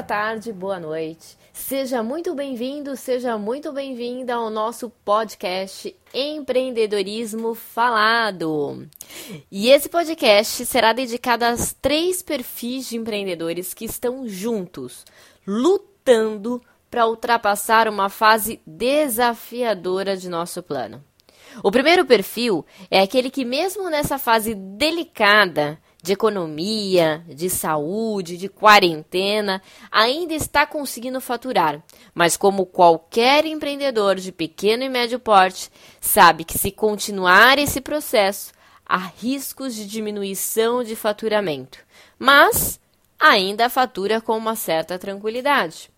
boa tarde, boa noite. Seja muito bem-vindo, seja muito bem-vinda ao nosso podcast Empreendedorismo Falado. E esse podcast será dedicado aos três perfis de empreendedores que estão juntos, lutando para ultrapassar uma fase desafiadora de nosso plano. O primeiro perfil é aquele que, mesmo nessa fase delicada, de economia, de saúde, de quarentena, ainda está conseguindo faturar. Mas, como qualquer empreendedor de pequeno e médio porte, sabe que se continuar esse processo, há riscos de diminuição de faturamento. Mas ainda fatura com uma certa tranquilidade.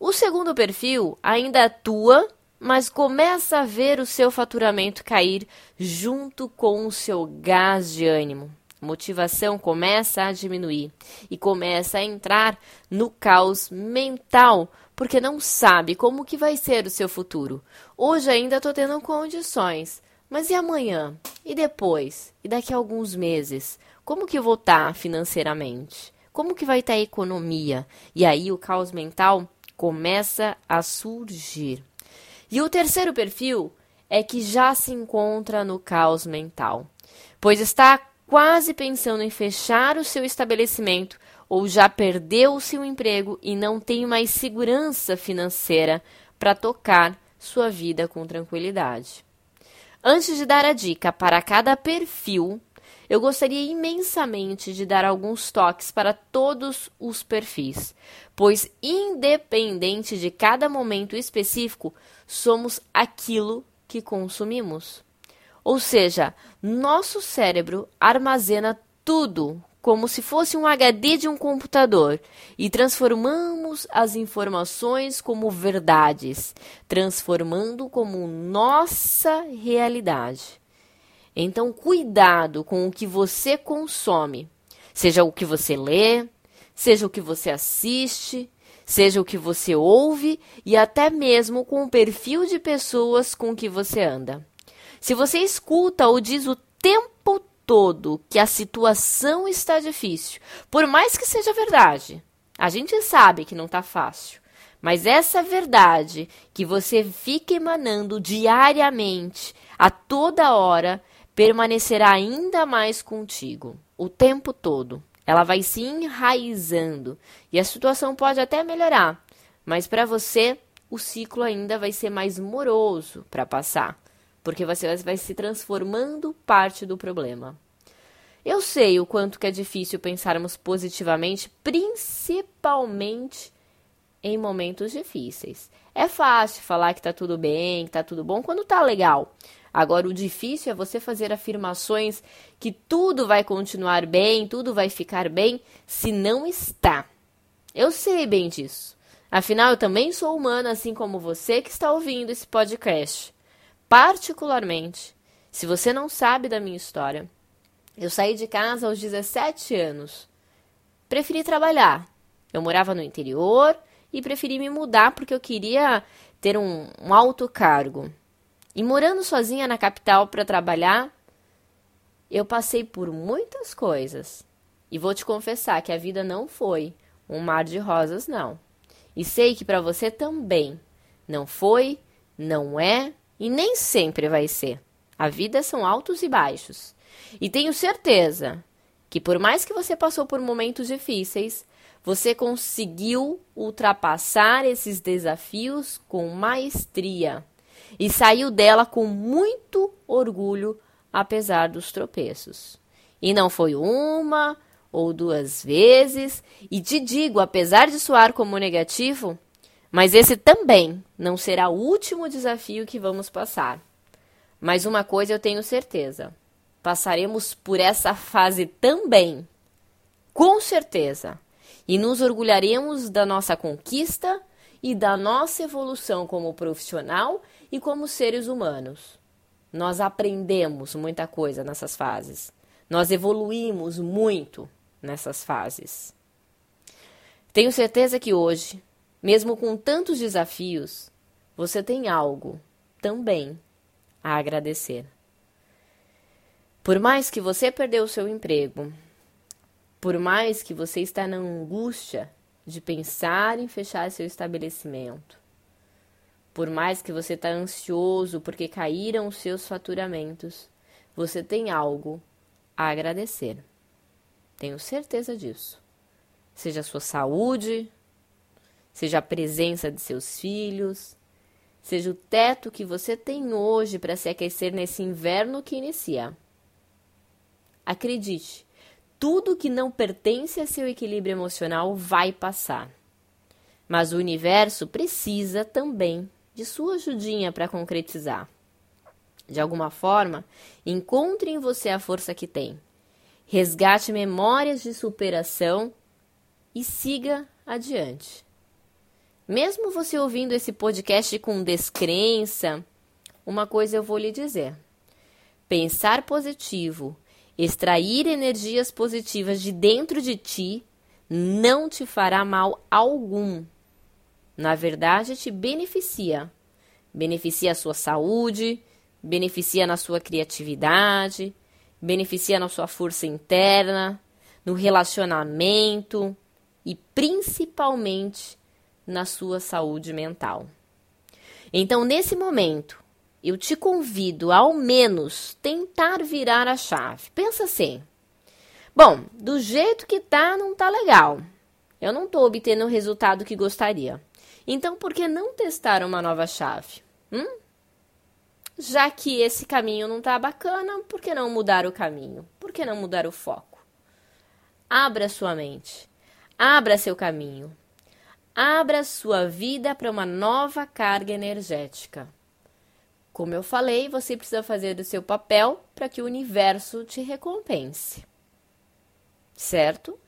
O segundo perfil ainda atua, mas começa a ver o seu faturamento cair junto com o seu gás de ânimo motivação começa a diminuir e começa a entrar no caos mental, porque não sabe como que vai ser o seu futuro. Hoje ainda estou tendo condições, mas e amanhã? E depois? E daqui a alguns meses? Como que eu vou estar tá financeiramente? Como que vai estar tá a economia? E aí o caos mental começa a surgir. E o terceiro perfil é que já se encontra no caos mental, pois está quase pensando em fechar o seu estabelecimento ou já perdeu o seu emprego e não tem mais segurança financeira para tocar sua vida com tranquilidade. Antes de dar a dica para cada perfil, eu gostaria imensamente de dar alguns toques para todos os perfis, pois, independente de cada momento específico, somos aquilo que consumimos. Ou seja, nosso cérebro armazena tudo como se fosse um HD de um computador e transformamos as informações como verdades, transformando como nossa realidade. Então, cuidado com o que você consome, seja o que você lê, seja o que você assiste, seja o que você ouve e até mesmo com o perfil de pessoas com que você anda. Se você escuta ou diz o tempo todo que a situação está difícil, por mais que seja verdade, a gente sabe que não está fácil. Mas essa verdade que você fica emanando diariamente, a toda hora, permanecerá ainda mais contigo, o tempo todo. Ela vai se enraizando e a situação pode até melhorar, mas para você o ciclo ainda vai ser mais moroso para passar porque você vai se transformando parte do problema. Eu sei o quanto que é difícil pensarmos positivamente, principalmente em momentos difíceis. É fácil falar que tá tudo bem, que tá tudo bom quando tá legal. Agora o difícil é você fazer afirmações que tudo vai continuar bem, tudo vai ficar bem, se não está. Eu sei bem disso. Afinal, eu também sou humana, assim como você que está ouvindo esse podcast. Particularmente, se você não sabe da minha história, eu saí de casa aos 17 anos. Preferi trabalhar. Eu morava no interior e preferi me mudar porque eu queria ter um, um alto cargo. E morando sozinha na capital para trabalhar, eu passei por muitas coisas. E vou te confessar que a vida não foi um mar de rosas, não. E sei que para você também não foi, não é e nem sempre vai ser. A vida são altos e baixos. E tenho certeza que, por mais que você passou por momentos difíceis, você conseguiu ultrapassar esses desafios com maestria e saiu dela com muito orgulho, apesar dos tropeços. E não foi uma ou duas vezes, e te digo, apesar de soar como negativo, mas esse também não será o último desafio que vamos passar. Mas uma coisa eu tenho certeza: passaremos por essa fase também, com certeza, e nos orgulharemos da nossa conquista e da nossa evolução como profissional e como seres humanos. Nós aprendemos muita coisa nessas fases. Nós evoluímos muito nessas fases. Tenho certeza que hoje mesmo com tantos desafios, você tem algo também a agradecer. Por mais que você perdeu o seu emprego, por mais que você está na angústia de pensar em fechar seu estabelecimento. Por mais que você está ansioso porque caíram os seus faturamentos, você tem algo a agradecer. Tenho certeza disso. Seja a sua saúde, seja a presença de seus filhos, seja o teto que você tem hoje para se aquecer nesse inverno que inicia. Acredite, tudo que não pertence a seu equilíbrio emocional vai passar. Mas o universo precisa também de sua ajudinha para concretizar. De alguma forma, encontre em você a força que tem. Resgate memórias de superação e siga adiante. Mesmo você ouvindo esse podcast com descrença, uma coisa eu vou lhe dizer: pensar positivo, extrair energias positivas de dentro de ti, não te fará mal algum na verdade, te beneficia. Beneficia a sua saúde, beneficia na sua criatividade, beneficia na sua força interna, no relacionamento e principalmente na sua saúde mental. Então, nesse momento, eu te convido ao menos tentar virar a chave. Pensa assim: bom, do jeito que tá, não tá legal. Eu não estou obtendo o resultado que gostaria. Então, por que não testar uma nova chave? Hum? Já que esse caminho não está bacana, por que não mudar o caminho? Por que não mudar o foco? Abra sua mente. Abra seu caminho. Abra sua vida para uma nova carga energética. Como eu falei, você precisa fazer o seu papel para que o universo te recompense. Certo?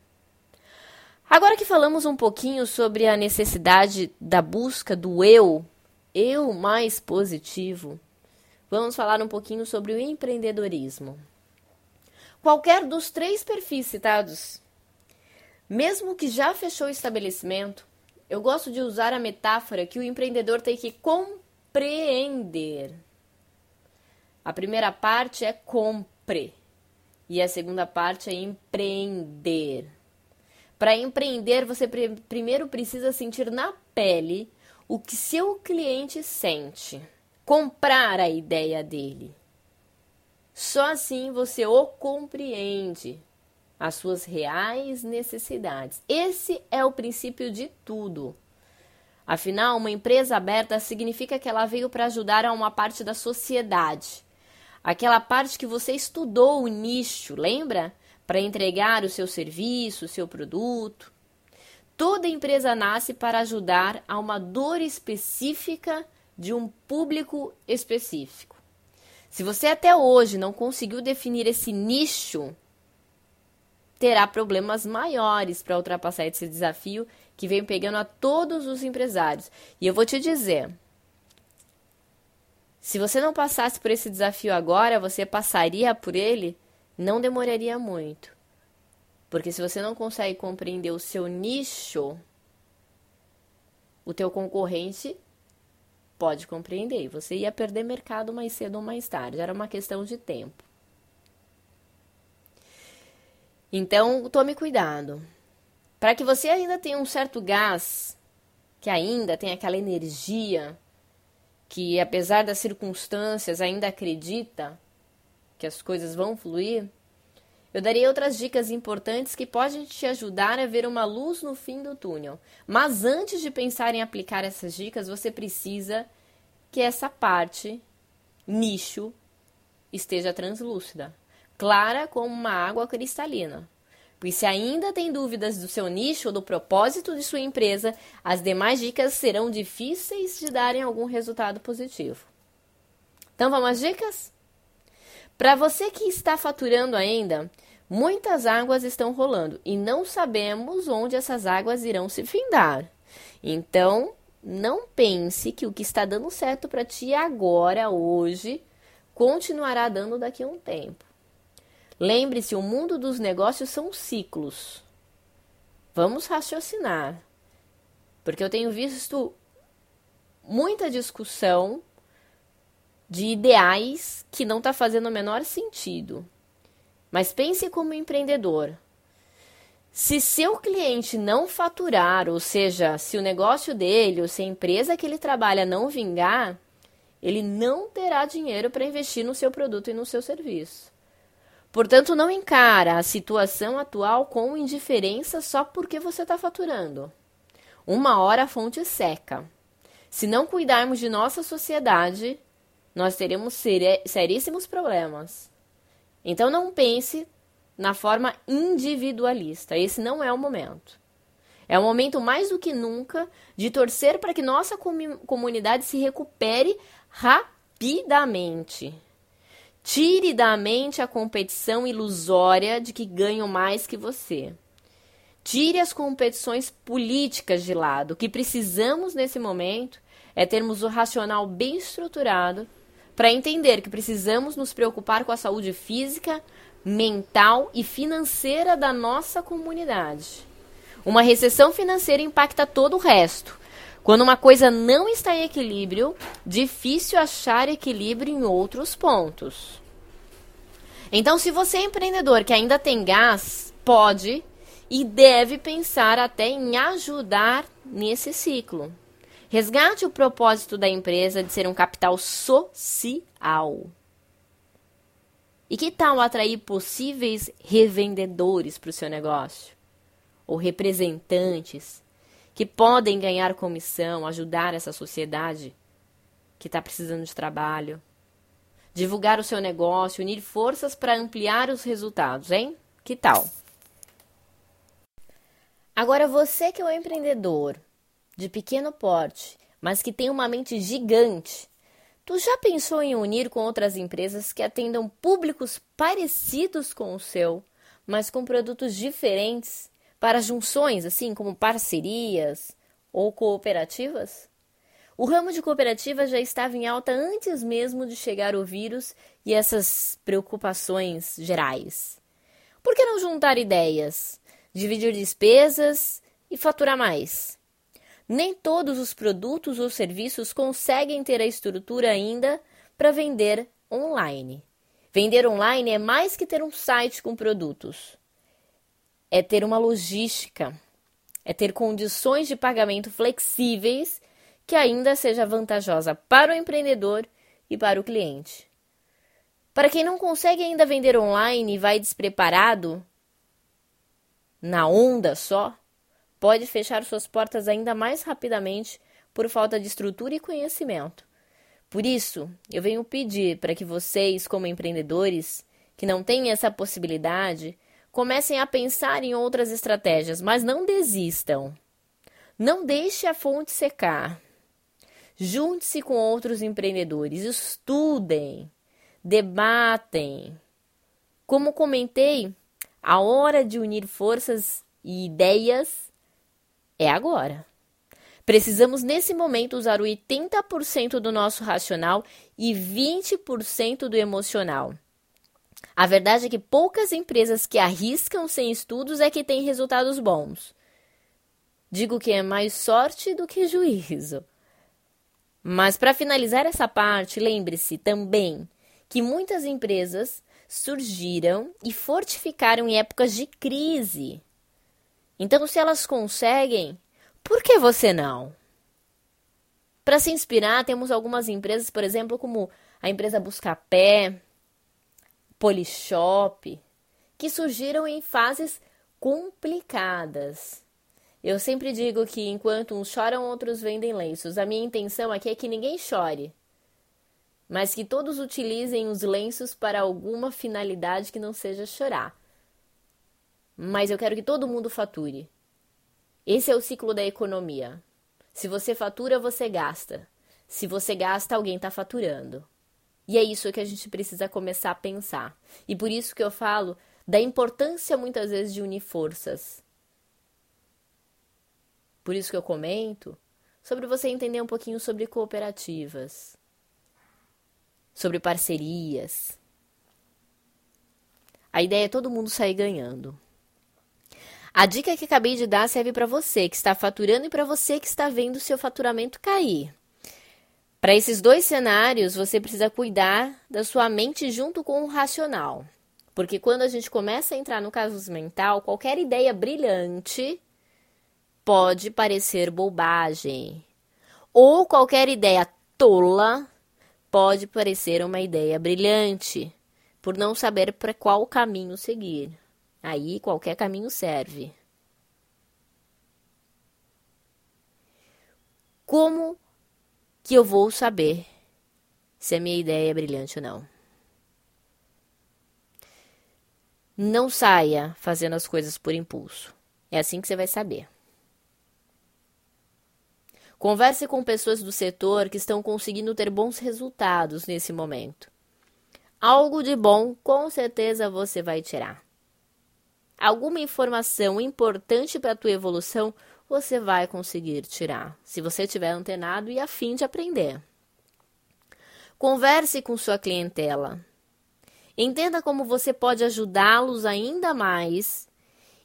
Agora que falamos um pouquinho sobre a necessidade da busca do eu, eu mais positivo, vamos falar um pouquinho sobre o empreendedorismo. Qualquer dos três perfis citados, mesmo que já fechou o estabelecimento, eu gosto de usar a metáfora que o empreendedor tem que compreender. A primeira parte é compre e a segunda parte é empreender. Para empreender, você pr primeiro precisa sentir na pele o que seu cliente sente, comprar a ideia dele. Só assim você o compreende, as suas reais necessidades. Esse é o princípio de tudo. Afinal, uma empresa aberta significa que ela veio para ajudar a uma parte da sociedade. Aquela parte que você estudou o nicho, lembra? para entregar o seu serviço, o seu produto. Toda empresa nasce para ajudar a uma dor específica de um público específico. Se você até hoje não conseguiu definir esse nicho, terá problemas maiores para ultrapassar esse desafio que vem pegando a todos os empresários. E eu vou te dizer, se você não passasse por esse desafio agora, você passaria por ele não demoraria muito. Porque se você não consegue compreender o seu nicho, o teu concorrente pode compreender. Você ia perder mercado mais cedo ou mais tarde. Era uma questão de tempo. Então, tome cuidado. Para que você ainda tenha um certo gás, que ainda tem aquela energia, que apesar das circunstâncias ainda acredita, que as coisas vão fluir, eu darei outras dicas importantes que podem te ajudar a ver uma luz no fim do túnel. Mas antes de pensar em aplicar essas dicas, você precisa que essa parte, nicho, esteja translúcida, clara como uma água cristalina. Pois se ainda tem dúvidas do seu nicho ou do propósito de sua empresa, as demais dicas serão difíceis de darem algum resultado positivo. Então vamos às dicas? Para você que está faturando ainda, muitas águas estão rolando e não sabemos onde essas águas irão se findar. Então, não pense que o que está dando certo para ti agora, hoje, continuará dando daqui a um tempo. Lembre-se, o mundo dos negócios são ciclos. Vamos raciocinar. Porque eu tenho visto muita discussão de ideais que não está fazendo o menor sentido. Mas pense como empreendedor. Se seu cliente não faturar, ou seja, se o negócio dele ou se a empresa que ele trabalha não vingar, ele não terá dinheiro para investir no seu produto e no seu serviço. Portanto, não encara a situação atual com indiferença só porque você está faturando. Uma hora a fonte seca. Se não cuidarmos de nossa sociedade, nós teremos seríssimos problemas. Então, não pense na forma individualista. Esse não é o momento. É o momento mais do que nunca de torcer para que nossa comunidade se recupere rapidamente. Tire da mente a competição ilusória de que ganho mais que você. Tire as competições políticas de lado. O que precisamos nesse momento é termos o racional bem estruturado para entender que precisamos nos preocupar com a saúde física, mental e financeira da nossa comunidade. Uma recessão financeira impacta todo o resto. Quando uma coisa não está em equilíbrio, difícil achar equilíbrio em outros pontos. Então, se você é empreendedor que ainda tem gás, pode e deve pensar até em ajudar nesse ciclo. Resgate o propósito da empresa de ser um capital social. E que tal atrair possíveis revendedores para o seu negócio? Ou representantes que podem ganhar comissão, ajudar essa sociedade que está precisando de trabalho? Divulgar o seu negócio, unir forças para ampliar os resultados, hein? Que tal? Agora, você que é um empreendedor de pequeno porte, mas que tem uma mente gigante, Tu já pensou em unir com outras empresas que atendam públicos parecidos com o seu, mas com produtos diferentes, para junções, assim como parcerias ou cooperativas? O ramo de cooperativas já estava em alta antes mesmo de chegar o vírus e essas preocupações gerais. Por que não juntar ideias, dividir despesas e faturar mais? Nem todos os produtos ou serviços conseguem ter a estrutura ainda para vender online. Vender online é mais que ter um site com produtos. É ter uma logística, é ter condições de pagamento flexíveis que ainda seja vantajosa para o empreendedor e para o cliente. Para quem não consegue ainda vender online e vai despreparado, na onda só, pode fechar suas portas ainda mais rapidamente por falta de estrutura e conhecimento. Por isso, eu venho pedir para que vocês, como empreendedores, que não têm essa possibilidade, comecem a pensar em outras estratégias, mas não desistam. Não deixe a fonte secar. Junte-se com outros empreendedores, estudem, debatem. Como comentei, a hora de unir forças e ideias é agora. Precisamos nesse momento usar o 80% do nosso racional e 20% do emocional. A verdade é que poucas empresas que arriscam sem estudos é que têm resultados bons. Digo que é mais sorte do que juízo. Mas para finalizar essa parte, lembre-se também que muitas empresas surgiram e fortificaram em épocas de crise. Então, se elas conseguem, por que você não? Para se inspirar, temos algumas empresas, por exemplo, como a empresa Buscapé, Polishop, que surgiram em fases complicadas. Eu sempre digo que enquanto uns choram, outros vendem lenços. A minha intenção aqui é que ninguém chore, mas que todos utilizem os lenços para alguma finalidade que não seja chorar mas eu quero que todo mundo fature. Esse é o ciclo da economia. Se você fatura, você gasta. Se você gasta, alguém está faturando. E é isso que a gente precisa começar a pensar. E por isso que eu falo da importância muitas vezes de unir forças. Por isso que eu comento sobre você entender um pouquinho sobre cooperativas, sobre parcerias. A ideia é todo mundo sair ganhando. A dica que acabei de dar serve para você que está faturando e para você que está vendo seu faturamento cair. Para esses dois cenários, você precisa cuidar da sua mente junto com o racional. Porque quando a gente começa a entrar no caos mental, qualquer ideia brilhante pode parecer bobagem. Ou qualquer ideia tola pode parecer uma ideia brilhante, por não saber para qual caminho seguir. Aí qualquer caminho serve. Como que eu vou saber se a minha ideia é brilhante ou não? Não saia fazendo as coisas por impulso. É assim que você vai saber. Converse com pessoas do setor que estão conseguindo ter bons resultados nesse momento. Algo de bom com certeza você vai tirar. Alguma informação importante para a tua evolução você vai conseguir tirar, se você estiver antenado e afim de aprender. Converse com sua clientela. Entenda como você pode ajudá-los ainda mais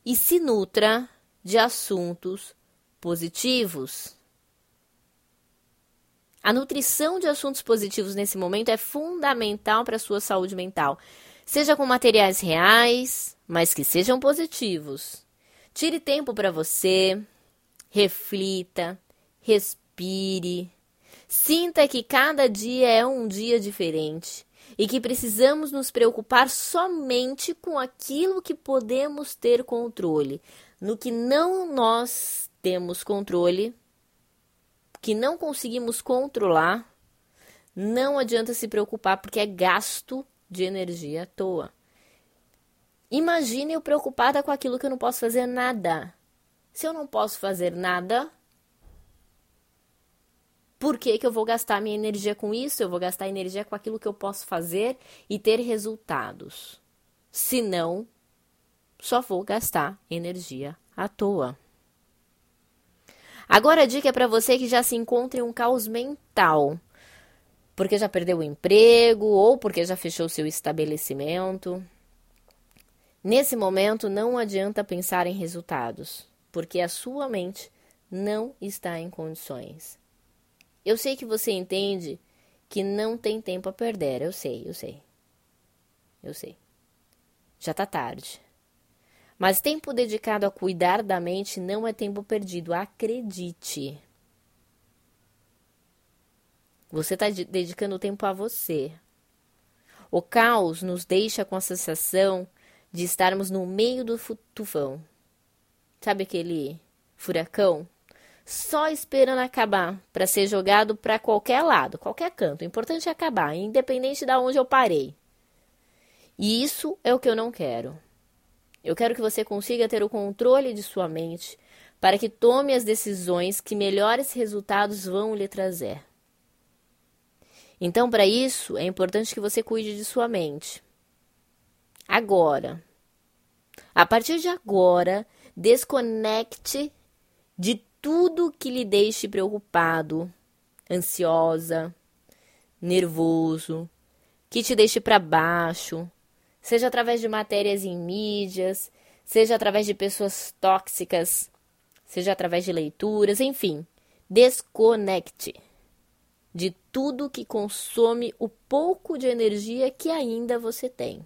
e se nutra de assuntos positivos. A nutrição de assuntos positivos nesse momento é fundamental para a sua saúde mental, seja com materiais reais, mas que sejam positivos. Tire tempo para você, reflita, respire. Sinta que cada dia é um dia diferente e que precisamos nos preocupar somente com aquilo que podemos ter controle. No que não nós temos controle, que não conseguimos controlar, não adianta se preocupar porque é gasto de energia à toa. Imagine eu preocupada com aquilo que eu não posso fazer nada. Se eu não posso fazer nada, por que, que eu vou gastar minha energia com isso? Eu vou gastar energia com aquilo que eu posso fazer e ter resultados. Se não, só vou gastar energia à toa. Agora a dica é para você que já se encontra em um caos mental, porque já perdeu o emprego ou porque já fechou seu estabelecimento. Nesse momento, não adianta pensar em resultados porque a sua mente não está em condições. Eu sei que você entende que não tem tempo a perder, eu sei, eu sei. Eu sei. Já tá tarde. Mas tempo dedicado a cuidar da mente não é tempo perdido, acredite. Você está dedicando tempo a você. O caos nos deixa com a sensação de estarmos no meio do tufão Sabe aquele furacão? Só esperando acabar para ser jogado para qualquer lado, qualquer canto. O importante é acabar, independente de onde eu parei. E isso é o que eu não quero. Eu quero que você consiga ter o controle de sua mente para que tome as decisões que melhores resultados vão lhe trazer. Então, para isso, é importante que você cuide de sua mente. Agora. A partir de agora, Desconecte de tudo que lhe deixe preocupado, ansiosa, nervoso, que te deixe para baixo, seja através de matérias em mídias, seja através de pessoas tóxicas, seja através de leituras, enfim, desconecte de tudo que consome o pouco de energia que ainda você tem.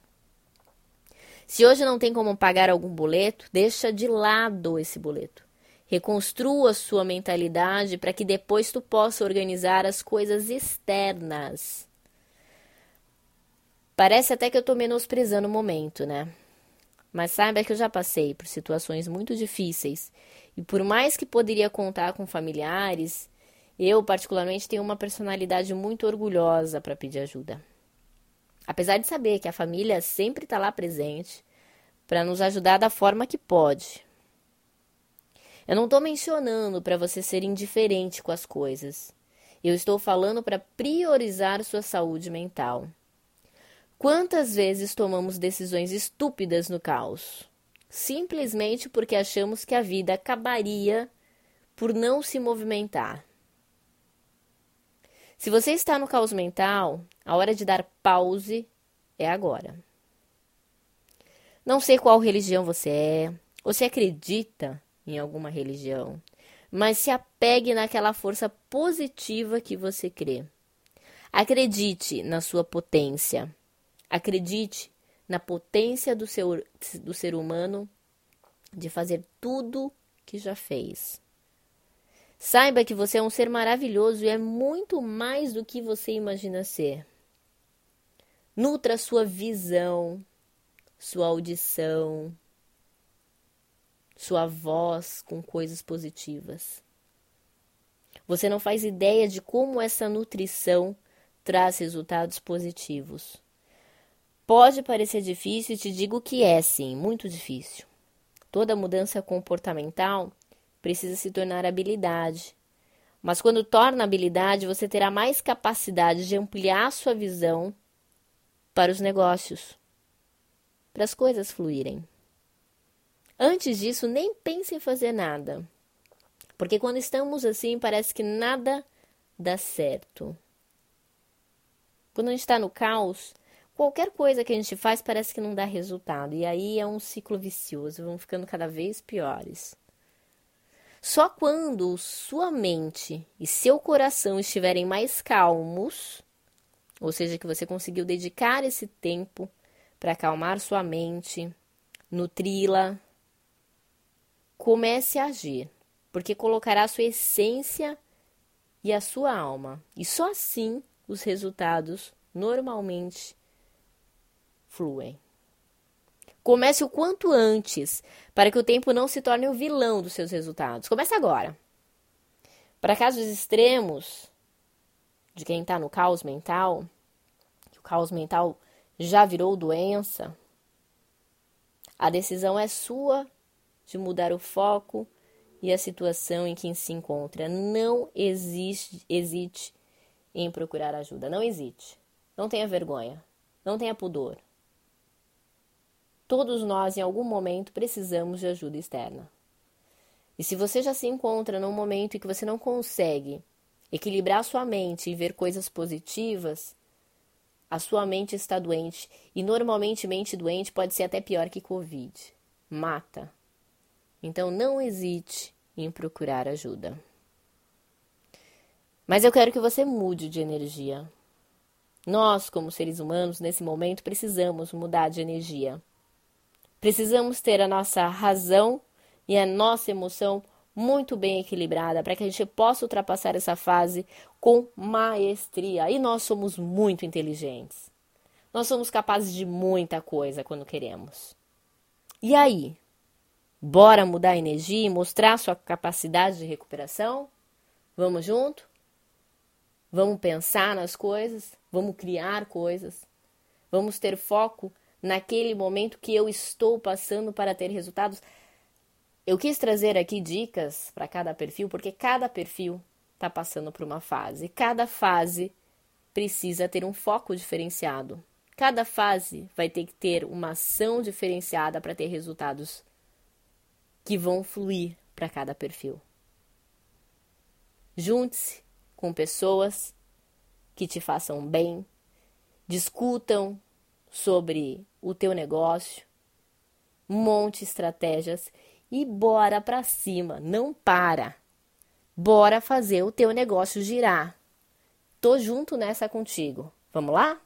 Se hoje não tem como pagar algum boleto, deixa de lado esse boleto. Reconstrua sua mentalidade para que depois tu possa organizar as coisas externas. Parece até que eu estou menosprezando o momento, né? Mas saiba que eu já passei por situações muito difíceis e por mais que poderia contar com familiares, eu particularmente tenho uma personalidade muito orgulhosa para pedir ajuda. Apesar de saber que a família sempre está lá presente para nos ajudar da forma que pode. Eu não estou mencionando para você ser indiferente com as coisas. Eu estou falando para priorizar sua saúde mental. Quantas vezes tomamos decisões estúpidas no caos? Simplesmente porque achamos que a vida acabaria por não se movimentar. Se você está no caos mental, a hora de dar pause é agora. Não sei qual religião você é, ou se acredita em alguma religião, mas se apegue naquela força positiva que você crê. Acredite na sua potência. Acredite na potência do, seu, do ser humano de fazer tudo que já fez. Saiba que você é um ser maravilhoso e é muito mais do que você imagina ser. Nutra sua visão, sua audição, sua voz com coisas positivas. Você não faz ideia de como essa nutrição traz resultados positivos. Pode parecer difícil e te digo que é sim, muito difícil. Toda mudança comportamental precisa se tornar habilidade. Mas quando torna habilidade, você terá mais capacidade de ampliar sua visão para os negócios, para as coisas fluírem. Antes disso, nem pense em fazer nada. Porque quando estamos assim, parece que nada dá certo. Quando a gente está no caos, Qualquer coisa que a gente faz parece que não dá resultado, e aí é um ciclo vicioso, vão ficando cada vez piores. Só quando sua mente e seu coração estiverem mais calmos, ou seja, que você conseguiu dedicar esse tempo para acalmar sua mente, nutri-la, comece a agir, porque colocará a sua essência e a sua alma, e só assim os resultados normalmente fluem. Comece o quanto antes, para que o tempo não se torne o vilão dos seus resultados. Comece agora. Para casos extremos de quem está no caos mental, que o caos mental já virou doença, a decisão é sua de mudar o foco e a situação em que se encontra. Não existe, hesite em procurar ajuda. Não hesite. Não tenha vergonha. Não tenha pudor. Todos nós, em algum momento, precisamos de ajuda externa. E se você já se encontra num momento em que você não consegue equilibrar sua mente e ver coisas positivas, a sua mente está doente. E normalmente, mente doente pode ser até pior que Covid mata. Então, não hesite em procurar ajuda. Mas eu quero que você mude de energia. Nós, como seres humanos, nesse momento, precisamos mudar de energia. Precisamos ter a nossa razão e a nossa emoção muito bem equilibrada para que a gente possa ultrapassar essa fase com maestria. E nós somos muito inteligentes. Nós somos capazes de muita coisa quando queremos. E aí? Bora mudar a energia e mostrar sua capacidade de recuperação? Vamos junto? Vamos pensar nas coisas? Vamos criar coisas? Vamos ter foco naquele momento que eu estou passando para ter resultados. Eu quis trazer aqui dicas para cada perfil, porque cada perfil está passando por uma fase. Cada fase precisa ter um foco diferenciado. Cada fase vai ter que ter uma ação diferenciada para ter resultados que vão fluir para cada perfil. Junte-se com pessoas que te façam bem, discutam sobre o teu negócio, monte estratégias e bora para cima, não para. Bora fazer o teu negócio girar. Tô junto nessa contigo. Vamos lá?